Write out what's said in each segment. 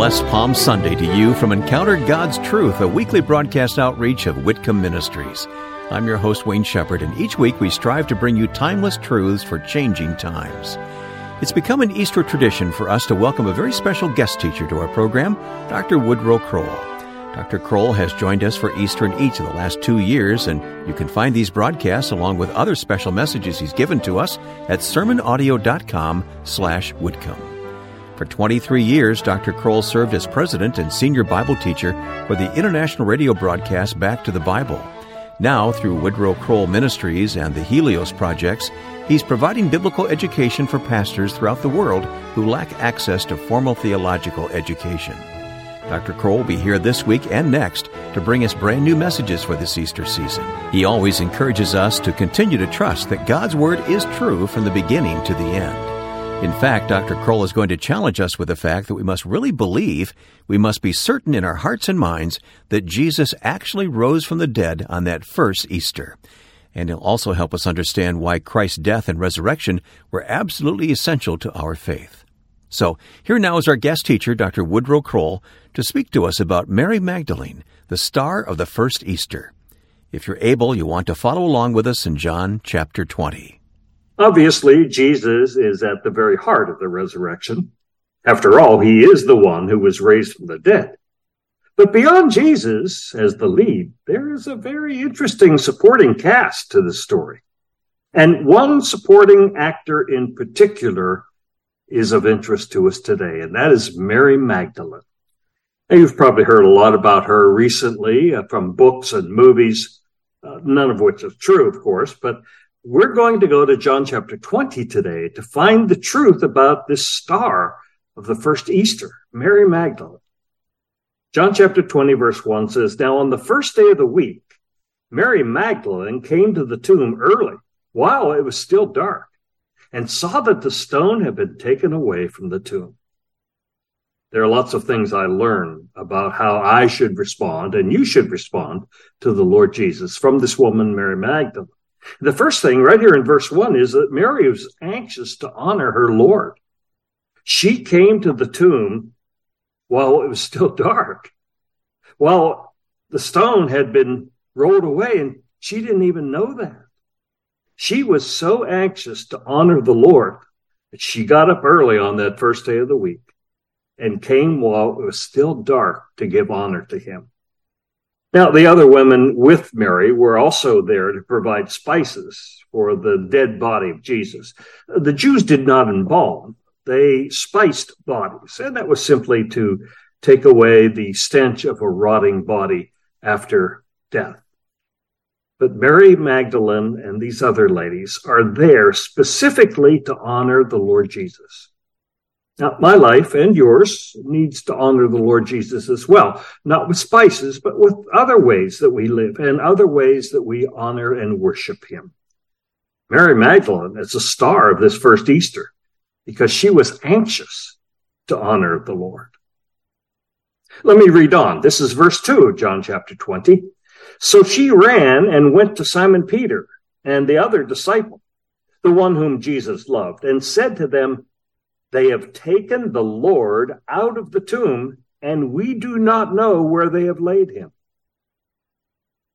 blessed Palm Sunday to you from Encounter God's Truth, a weekly broadcast outreach of Whitcomb Ministries. I'm your host, Wayne Shepherd, and each week we strive to bring you timeless truths for changing times. It's become an Easter tradition for us to welcome a very special guest teacher to our program, Dr. Woodrow Kroll. Dr. Kroll has joined us for Easter in each of the last two years, and you can find these broadcasts along with other special messages he's given to us at sermonaudio.com slash Whitcomb. For 23 years, Dr. Kroll served as president and senior Bible teacher for the international radio broadcast Back to the Bible. Now, through Woodrow Kroll Ministries and the Helios projects, he's providing biblical education for pastors throughout the world who lack access to formal theological education. Dr. Kroll will be here this week and next to bring us brand new messages for this Easter season. He always encourages us to continue to trust that God's Word is true from the beginning to the end. In fact, Dr. Kroll is going to challenge us with the fact that we must really believe, we must be certain in our hearts and minds that Jesus actually rose from the dead on that first Easter. And he'll also help us understand why Christ's death and resurrection were absolutely essential to our faith. So, here now is our guest teacher, Dr. Woodrow Kroll, to speak to us about Mary Magdalene, the star of the first Easter. If you're able, you want to follow along with us in John chapter 20. Obviously, Jesus is at the very heart of the resurrection. After all, he is the one who was raised from the dead. But beyond Jesus as the lead, there is a very interesting supporting cast to the story. And one supporting actor in particular is of interest to us today, and that is Mary Magdalene. Now, you've probably heard a lot about her recently uh, from books and movies, uh, none of which is true, of course, but we're going to go to John chapter 20 today to find the truth about this star of the first Easter, Mary Magdalene. John chapter 20, verse 1 says, Now on the first day of the week, Mary Magdalene came to the tomb early, while it was still dark, and saw that the stone had been taken away from the tomb. There are lots of things I learn about how I should respond, and you should respond to the Lord Jesus from this woman, Mary Magdalene. The first thing right here in verse one is that Mary was anxious to honor her Lord. She came to the tomb while it was still dark, while the stone had been rolled away, and she didn't even know that. She was so anxious to honor the Lord that she got up early on that first day of the week and came while it was still dark to give honor to him. Now, the other women with Mary were also there to provide spices for the dead body of Jesus. The Jews did not embalm, they spiced bodies, and that was simply to take away the stench of a rotting body after death. But Mary Magdalene and these other ladies are there specifically to honor the Lord Jesus. Now, my life and yours needs to honor the Lord Jesus as well, not with spices, but with other ways that we live and other ways that we honor and worship Him. Mary Magdalene is a star of this first Easter because she was anxious to honor the Lord. Let me read on. This is verse 2 of John chapter 20. So she ran and went to Simon Peter and the other disciple, the one whom Jesus loved, and said to them, they have taken the Lord out of the tomb, and we do not know where they have laid him.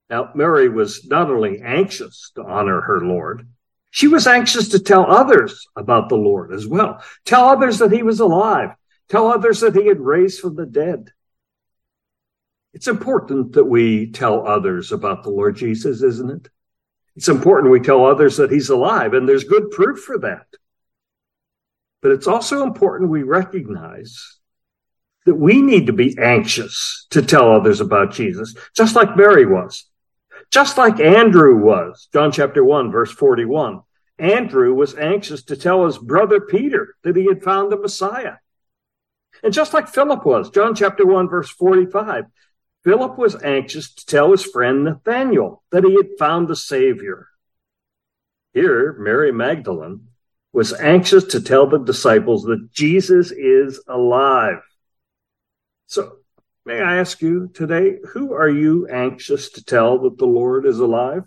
Now, Mary was not only anxious to honor her Lord, she was anxious to tell others about the Lord as well. Tell others that he was alive. Tell others that he had raised from the dead. It's important that we tell others about the Lord Jesus, isn't it? It's important we tell others that he's alive, and there's good proof for that. But it's also important we recognize that we need to be anxious to tell others about Jesus, just like Mary was, just like Andrew was. John chapter 1, verse 41. Andrew was anxious to tell his brother Peter that he had found the Messiah. And just like Philip was, John chapter 1, verse 45, Philip was anxious to tell his friend Nathanael that he had found the Savior. Here, Mary Magdalene was anxious to tell the disciples that Jesus is alive. So, may I ask you today, who are you anxious to tell that the Lord is alive?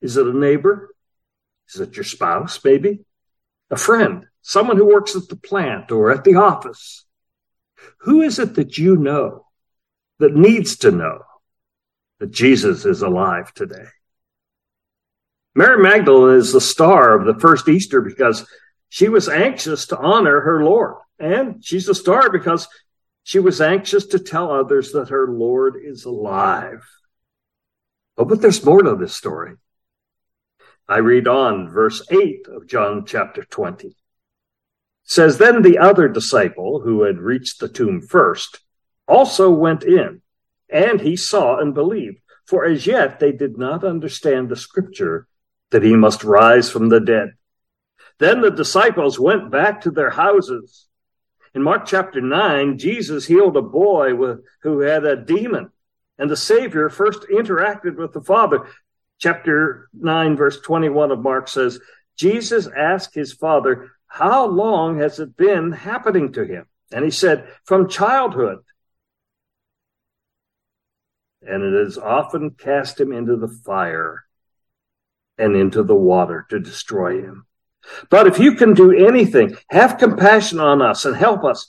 Is it a neighbor? Is it your spouse, maybe? A friend? Someone who works at the plant or at the office? Who is it that you know that needs to know that Jesus is alive today? Mary Magdalene is the star of the first Easter because she was anxious to honor her Lord. And she's the star because she was anxious to tell others that her Lord is alive. Oh, but there's more to this story. I read on verse 8 of John chapter 20. It says, Then the other disciple who had reached the tomb first also went in, and he saw and believed, for as yet they did not understand the scripture that he must rise from the dead. Then the disciples went back to their houses. In Mark chapter 9, Jesus healed a boy who had a demon, and the Savior first interacted with the Father. Chapter 9, verse 21 of Mark says, Jesus asked his Father, How long has it been happening to him? And he said, From childhood. And it has often cast him into the fire and into the water to destroy him. But if you can do anything, have compassion on us and help us.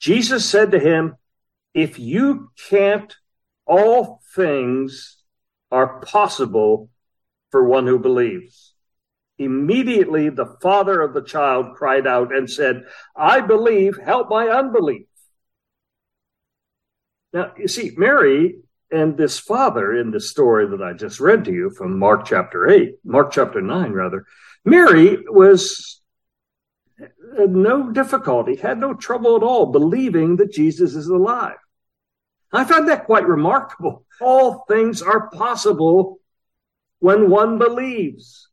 Jesus said to him, If you can't, all things are possible for one who believes. Immediately, the father of the child cried out and said, I believe, help my unbelief. Now, you see, Mary and this father in the story that I just read to you from Mark chapter 8, Mark chapter 9, rather, Mary was no difficulty, had no trouble at all believing that Jesus is alive. I find that quite remarkable. All things are possible when one believes.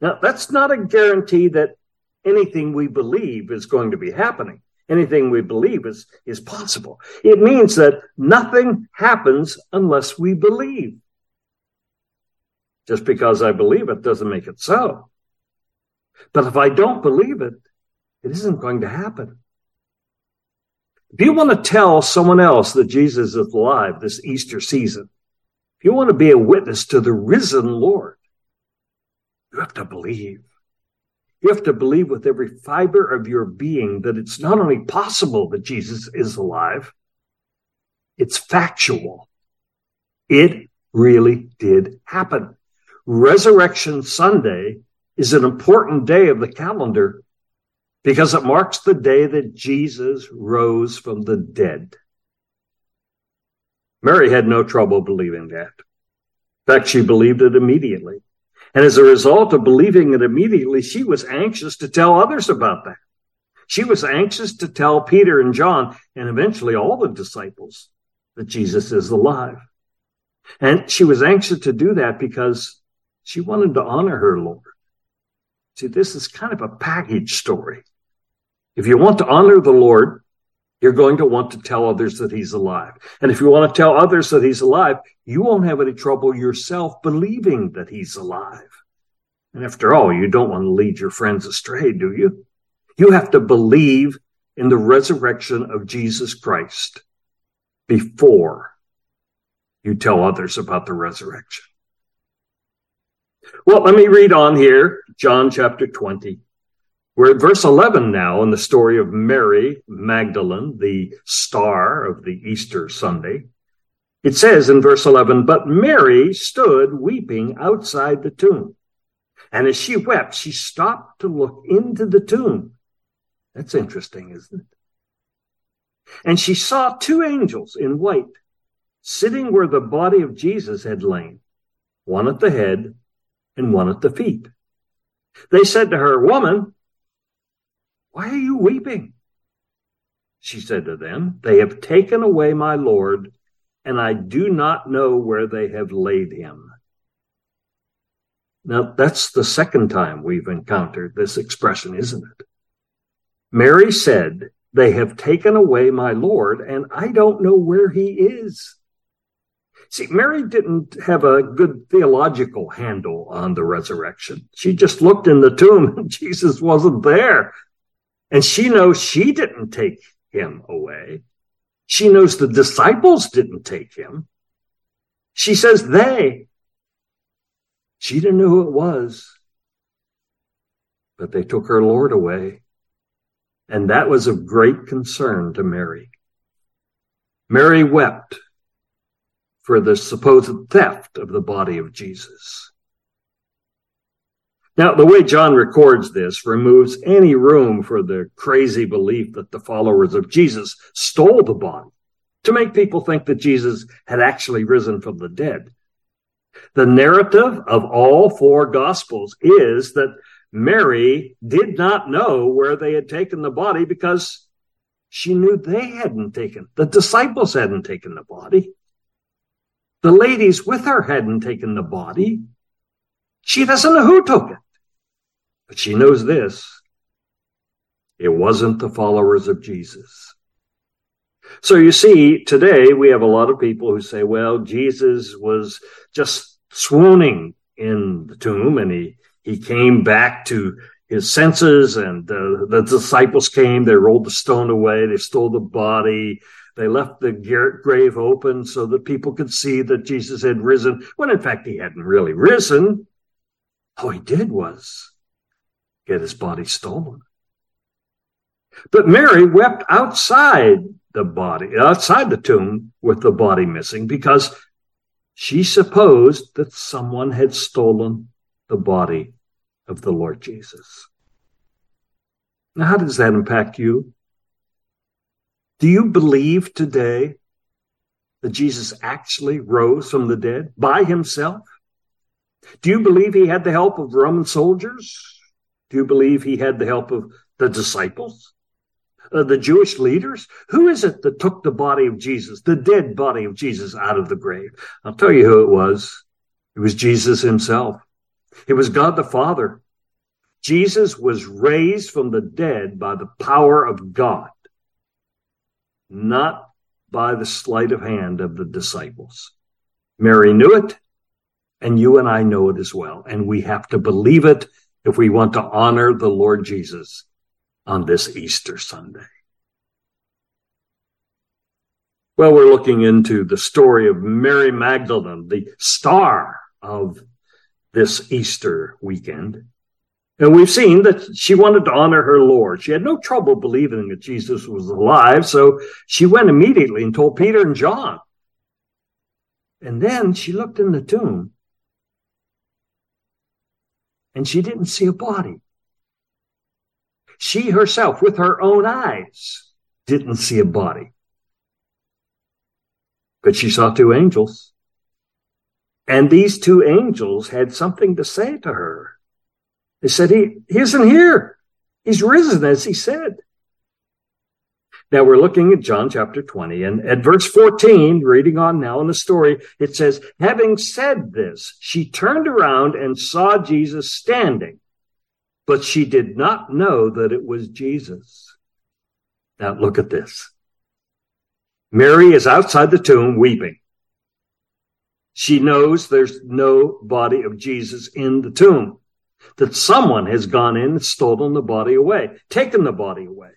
Now, that's not a guarantee that anything we believe is going to be happening. Anything we believe is, is possible. It means that nothing happens unless we believe. Just because I believe it doesn't make it so. But if I don't believe it, it isn't going to happen. If you want to tell someone else that Jesus is alive this Easter season, if you want to be a witness to the risen Lord, you have to believe. You have to believe with every fiber of your being that it's not only possible that Jesus is alive, it's factual. It really did happen. Resurrection Sunday is an important day of the calendar because it marks the day that Jesus rose from the dead. Mary had no trouble believing that. In fact, she believed it immediately. And as a result of believing it immediately, she was anxious to tell others about that. She was anxious to tell Peter and John and eventually all the disciples that Jesus is alive. And she was anxious to do that because she wanted to honor her Lord. See, this is kind of a package story. If you want to honor the Lord, you're going to want to tell others that he's alive. And if you want to tell others that he's alive, you won't have any trouble yourself believing that he's alive. And after all, you don't want to lead your friends astray, do you? You have to believe in the resurrection of Jesus Christ before you tell others about the resurrection. Well, let me read on here, John chapter 20. We're at verse 11 now in the story of Mary Magdalene, the star of the Easter Sunday. It says in verse 11, But Mary stood weeping outside the tomb. And as she wept, she stopped to look into the tomb. That's interesting, isn't it? And she saw two angels in white sitting where the body of Jesus had lain, one at the head and one at the feet. They said to her, Woman, why are you weeping? She said to them, They have taken away my Lord, and I do not know where they have laid him. Now, that's the second time we've encountered this expression, isn't it? Mary said, They have taken away my Lord, and I don't know where he is. See, Mary didn't have a good theological handle on the resurrection. She just looked in the tomb and Jesus wasn't there. And she knows she didn't take him away. She knows the disciples didn't take him. She says they. She didn't know who it was, but they took her Lord away. And that was of great concern to Mary. Mary wept for the supposed theft of the body of Jesus. Now, the way John records this removes any room for the crazy belief that the followers of Jesus stole the body to make people think that Jesus had actually risen from the dead. The narrative of all four gospels is that Mary did not know where they had taken the body because she knew they hadn't taken, the disciples hadn't taken the body. The ladies with her hadn't taken the body. She doesn't know who took it. But she knows this. It wasn't the followers of Jesus. So you see, today we have a lot of people who say, well, Jesus was just swooning in the tomb and he, he came back to his senses and uh, the disciples came, they rolled the stone away, they stole the body, they left the grave open so that people could see that Jesus had risen, when in fact he hadn't really risen. All he did was get his body stolen. But Mary wept outside the body, outside the tomb with the body missing because she supposed that someone had stolen the body of the Lord Jesus. Now, how does that impact you? Do you believe today that Jesus actually rose from the dead by himself? Do you believe he had the help of Roman soldiers? Do you believe he had the help of the disciples? Uh, the Jewish leaders? Who is it that took the body of Jesus, the dead body of Jesus, out of the grave? I'll tell you who it was. It was Jesus himself. It was God the Father. Jesus was raised from the dead by the power of God, not by the sleight of hand of the disciples. Mary knew it, and you and I know it as well. And we have to believe it if we want to honor the Lord Jesus on this Easter Sunday. Well, we're looking into the story of Mary Magdalene, the star of this Easter weekend. And we've seen that she wanted to honor her Lord. She had no trouble believing that Jesus was alive, so she went immediately and told Peter and John. And then she looked in the tomb and she didn't see a body. She herself, with her own eyes, didn't see a body. But she saw two angels. And these two angels had something to say to her. They said, He, he isn't here. He's risen, as he said. Now we're looking at John chapter 20 and at verse 14, reading on now in the story, it says, having said this, she turned around and saw Jesus standing, but she did not know that it was Jesus. Now look at this. Mary is outside the tomb weeping. She knows there's no body of Jesus in the tomb, that someone has gone in and stolen the body away, taken the body away.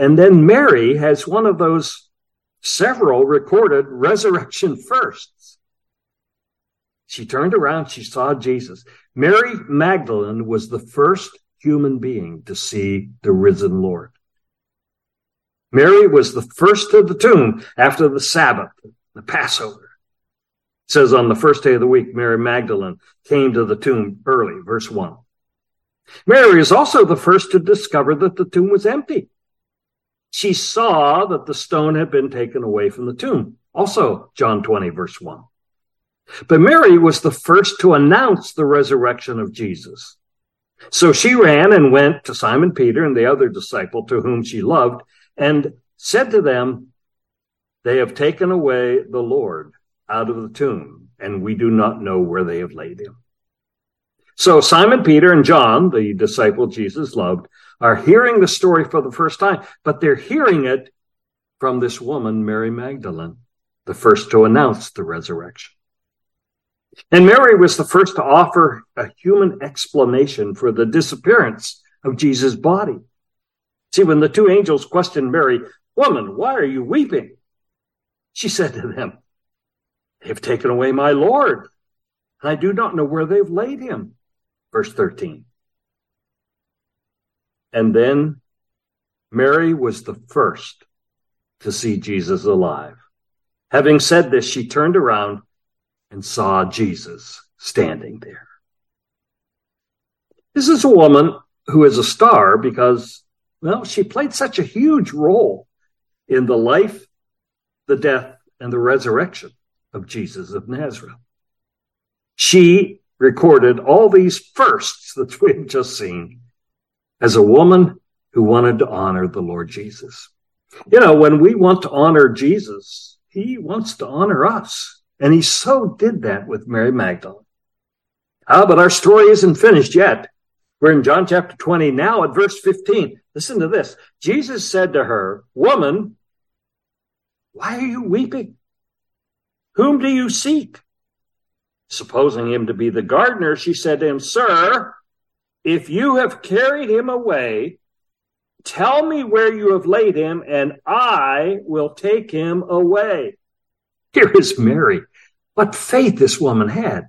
And then Mary has one of those several recorded resurrection firsts. She turned around, she saw Jesus. Mary Magdalene was the first human being to see the risen Lord. Mary was the first to the tomb after the Sabbath, the Passover. It says on the first day of the week, Mary Magdalene came to the tomb early, verse 1. Mary is also the first to discover that the tomb was empty. She saw that the stone had been taken away from the tomb. Also, John 20, verse 1. But Mary was the first to announce the resurrection of Jesus. So she ran and went to Simon Peter and the other disciple to whom she loved and said to them, They have taken away the Lord out of the tomb, and we do not know where they have laid him. So Simon Peter and John, the disciple Jesus loved, are hearing the story for the first time, but they're hearing it from this woman, Mary Magdalene, the first to announce the resurrection. And Mary was the first to offer a human explanation for the disappearance of Jesus' body. See, when the two angels questioned Mary, Woman, why are you weeping? She said to them, They have taken away my Lord, and I do not know where they've laid him. Verse 13. And then Mary was the first to see Jesus alive. Having said this, she turned around and saw Jesus standing there. This is a woman who is a star because, well, she played such a huge role in the life, the death, and the resurrection of Jesus of Nazareth. She recorded all these firsts that we've just seen as a woman who wanted to honor the Lord Jesus. You know, when we want to honor Jesus, he wants to honor us. And he so did that with Mary Magdalene. Ah, but our story isn't finished yet. We're in John chapter 20 now at verse 15. Listen to this. Jesus said to her, Woman, why are you weeping? Whom do you seek? Supposing him to be the gardener, she said to him, Sir, if you have carried him away, tell me where you have laid him, and I will take him away. Here is Mary. What faith this woman had.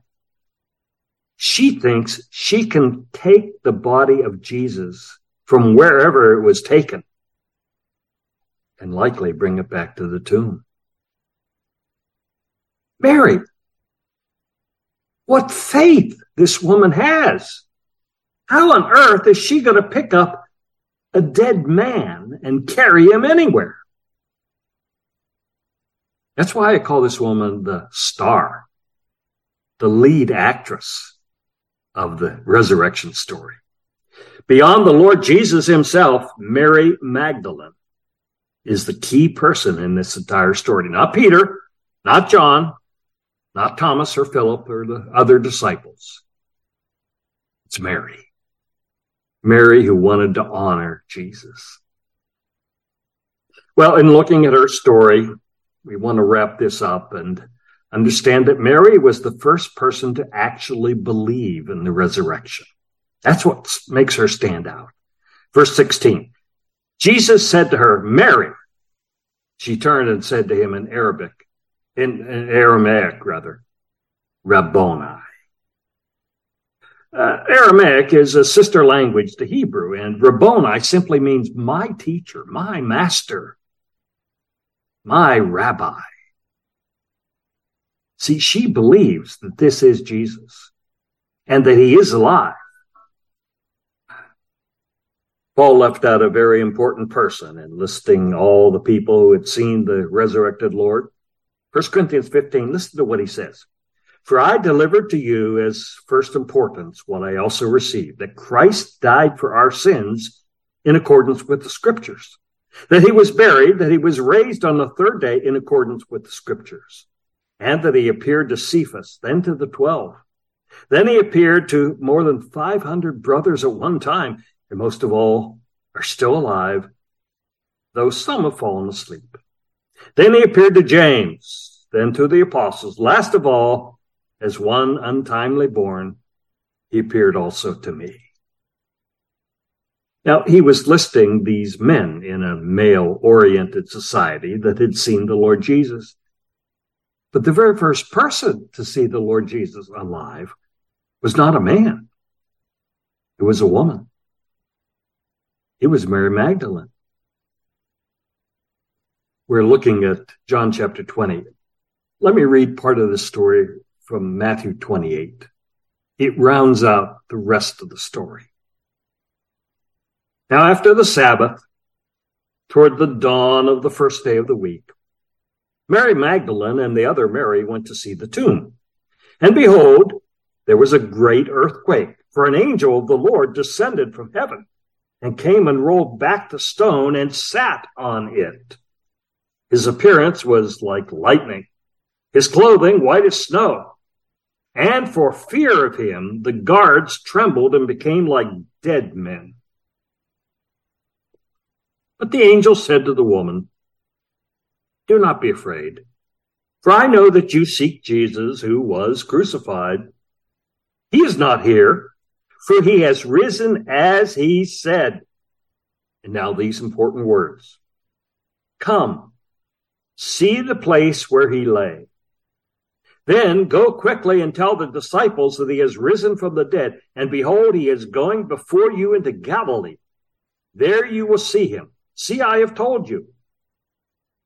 She thinks she can take the body of Jesus from wherever it was taken and likely bring it back to the tomb. Mary, what faith this woman has. How on earth is she going to pick up a dead man and carry him anywhere? That's why I call this woman the star, the lead actress of the resurrection story. Beyond the Lord Jesus himself, Mary Magdalene is the key person in this entire story. Not Peter, not John, not Thomas or Philip or the other disciples. It's Mary. Mary who wanted to honor Jesus. Well, in looking at her story, we want to wrap this up and understand that Mary was the first person to actually believe in the resurrection. That's what makes her stand out. Verse 16 Jesus said to her, Mary. She turned and said to him in Arabic, in, in Aramaic rather, Rabboni. Uh, Aramaic is a sister language to Hebrew, and Rabboni simply means my teacher, my master, my rabbi. See, she believes that this is Jesus and that he is alive. Paul left out a very important person in listing all the people who had seen the resurrected Lord. 1 Corinthians 15, listen to what he says. For I delivered to you as first importance what I also received, that Christ died for our sins in accordance with the scriptures, that he was buried, that he was raised on the third day in accordance with the scriptures, and that he appeared to Cephas, then to the twelve. Then he appeared to more than 500 brothers at one time, and most of all are still alive, though some have fallen asleep. Then he appeared to James, then to the apostles. Last of all, as one untimely born, he appeared also to me. Now, he was listing these men in a male oriented society that had seen the Lord Jesus. But the very first person to see the Lord Jesus alive was not a man. It was a woman. It was Mary Magdalene. We're looking at John chapter 20. Let me read part of the story from Matthew 28. It rounds out the rest of the story. Now, after the Sabbath, toward the dawn of the first day of the week, Mary Magdalene and the other Mary went to see the tomb. And behold, there was a great earthquake, for an angel of the Lord descended from heaven and came and rolled back the stone and sat on it. His appearance was like lightning, his clothing white as snow. And for fear of him, the guards trembled and became like dead men. But the angel said to the woman, Do not be afraid, for I know that you seek Jesus who was crucified. He is not here, for he has risen as he said. And now these important words Come See the place where he lay. Then go quickly and tell the disciples that he has risen from the dead, and behold, he is going before you into Galilee. There you will see him. See, I have told you.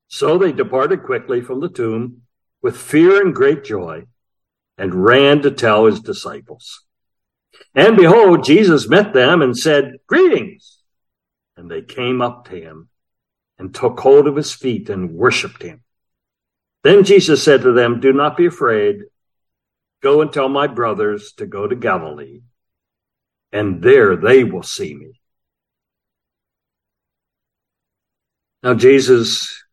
So they departed quickly from the tomb with fear and great joy and ran to tell his disciples. And behold, Jesus met them and said, Greetings. And they came up to him and took hold of his feet and worshiped him. Then Jesus said to them, Do not be afraid. Go and tell my brothers to go to Galilee, and there they will see me. Now, Jesus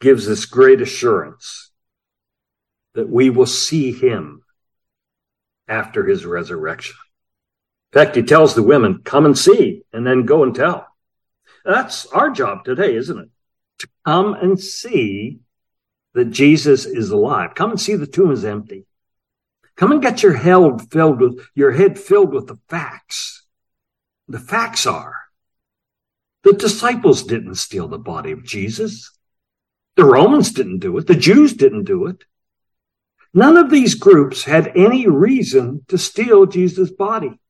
gives this great assurance that we will see him after his resurrection. In fact, he tells the women, come and see, and then go and tell. That's our job today, isn't it? To come and see that Jesus is alive. Come and see the tomb is empty. Come and get your head filled with your head filled with the facts. The facts are the disciples didn't steal the body of Jesus. The Romans didn't do it. The Jews didn't do it. None of these groups had any reason to steal Jesus' body.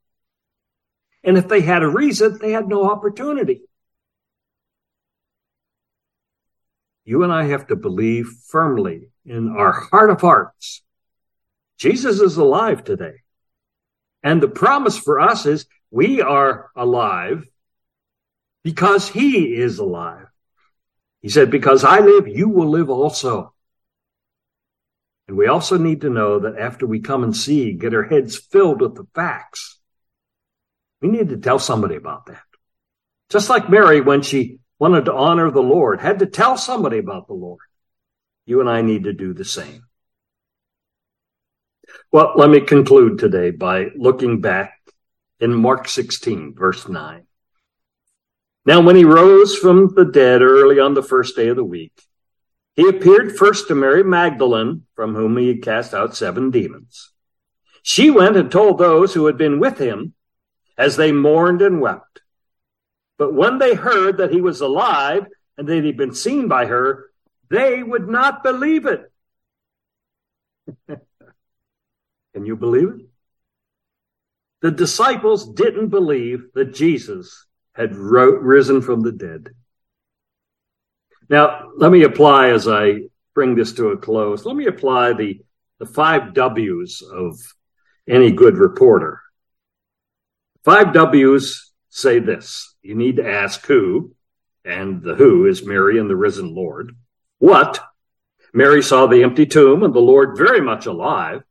And if they had a reason, they had no opportunity. You and I have to believe firmly in our heart of hearts. Jesus is alive today. And the promise for us is we are alive because he is alive. He said, because I live, you will live also. And we also need to know that after we come and see, get our heads filled with the facts, we need to tell somebody about that. Just like Mary, when she wanted to honor the Lord, had to tell somebody about the Lord. You and I need to do the same. Well, let me conclude today by looking back in Mark 16, verse 9. Now, when he rose from the dead early on the first day of the week, he appeared first to Mary Magdalene, from whom he had cast out seven demons. She went and told those who had been with him as they mourned and wept. But when they heard that he was alive and that he'd been seen by her, they would not believe it. Can you believe it? The disciples didn't believe that Jesus had ro- risen from the dead. Now, let me apply as I bring this to a close, let me apply the, the five W's of any good reporter. Five W's say this. You need to ask who, and the who is Mary and the risen Lord. What? Mary saw the empty tomb and the Lord very much alive.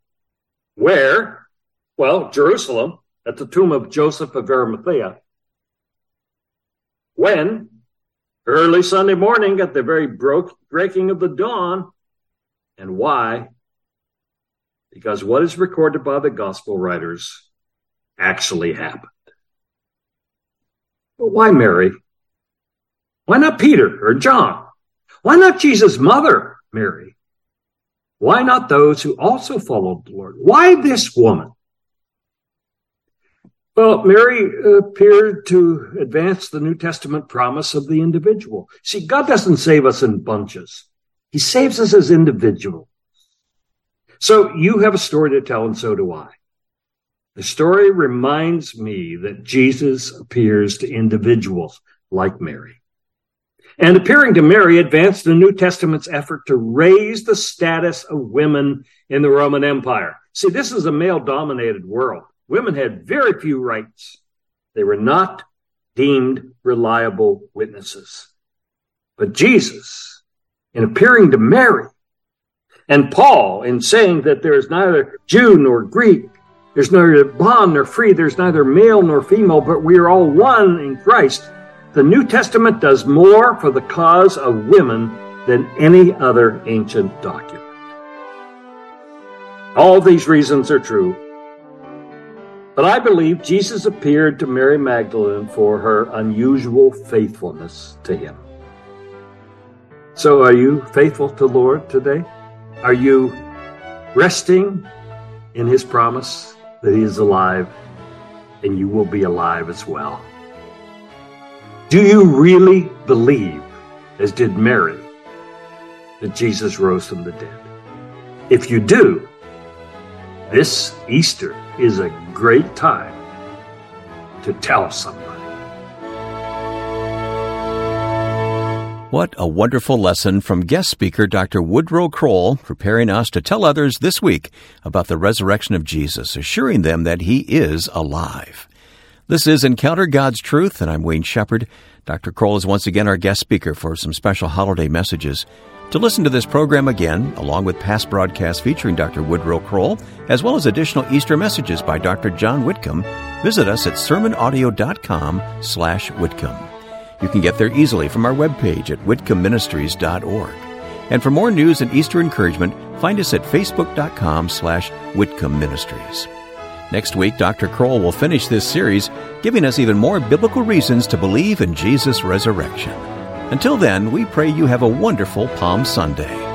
Where? Well, Jerusalem, at the tomb of Joseph of Arimathea. When? early Sunday morning at the very broke, breaking of the dawn. And why? Because what is recorded by the gospel writers actually happened. Why Mary? Why not Peter or John? Why not Jesus' mother, Mary? Why not those who also followed the Lord? Why this woman? Well, Mary appeared to advance the New Testament promise of the individual. See, God doesn't save us in bunches. He saves us as individuals. So you have a story to tell and so do I. The story reminds me that Jesus appears to individuals like Mary. And appearing to Mary advanced the New Testament's effort to raise the status of women in the Roman Empire. See, this is a male dominated world women had very few rights. They were not deemed reliable witnesses. But Jesus, in appearing to Mary, and Paul, in saying that there is neither Jew nor Greek, there's neither bond nor free, there's neither male nor female, but we are all one in Christ. The New Testament does more for the cause of women than any other ancient document. All these reasons are true but I believe Jesus appeared to Mary Magdalene for her unusual faithfulness to him. So are you faithful to Lord today? Are you resting in his promise that he is alive and you will be alive as well? Do you really believe, as did Mary, that Jesus rose from the dead? If you do, this Easter is a great time to tell somebody. What a wonderful lesson from guest speaker Dr. Woodrow Kroll, preparing us to tell others this week about the resurrection of Jesus, assuring them that he is alive. This is Encounter God's Truth, and I'm Wayne Shepherd. Dr. Kroll is once again our guest speaker for some special holiday messages. To listen to this program again, along with past broadcasts featuring Dr. Woodrow Kroll, as well as additional Easter messages by Dr. John Whitcomb, visit us at sermonaudio.com slash Whitcomb. You can get there easily from our webpage at whitcombministries.org. And for more news and Easter encouragement, find us at facebook.com slash Whitcomb Ministries. Next week, Dr. Kroll will finish this series, giving us even more biblical reasons to believe in Jesus' resurrection. Until then, we pray you have a wonderful Palm Sunday.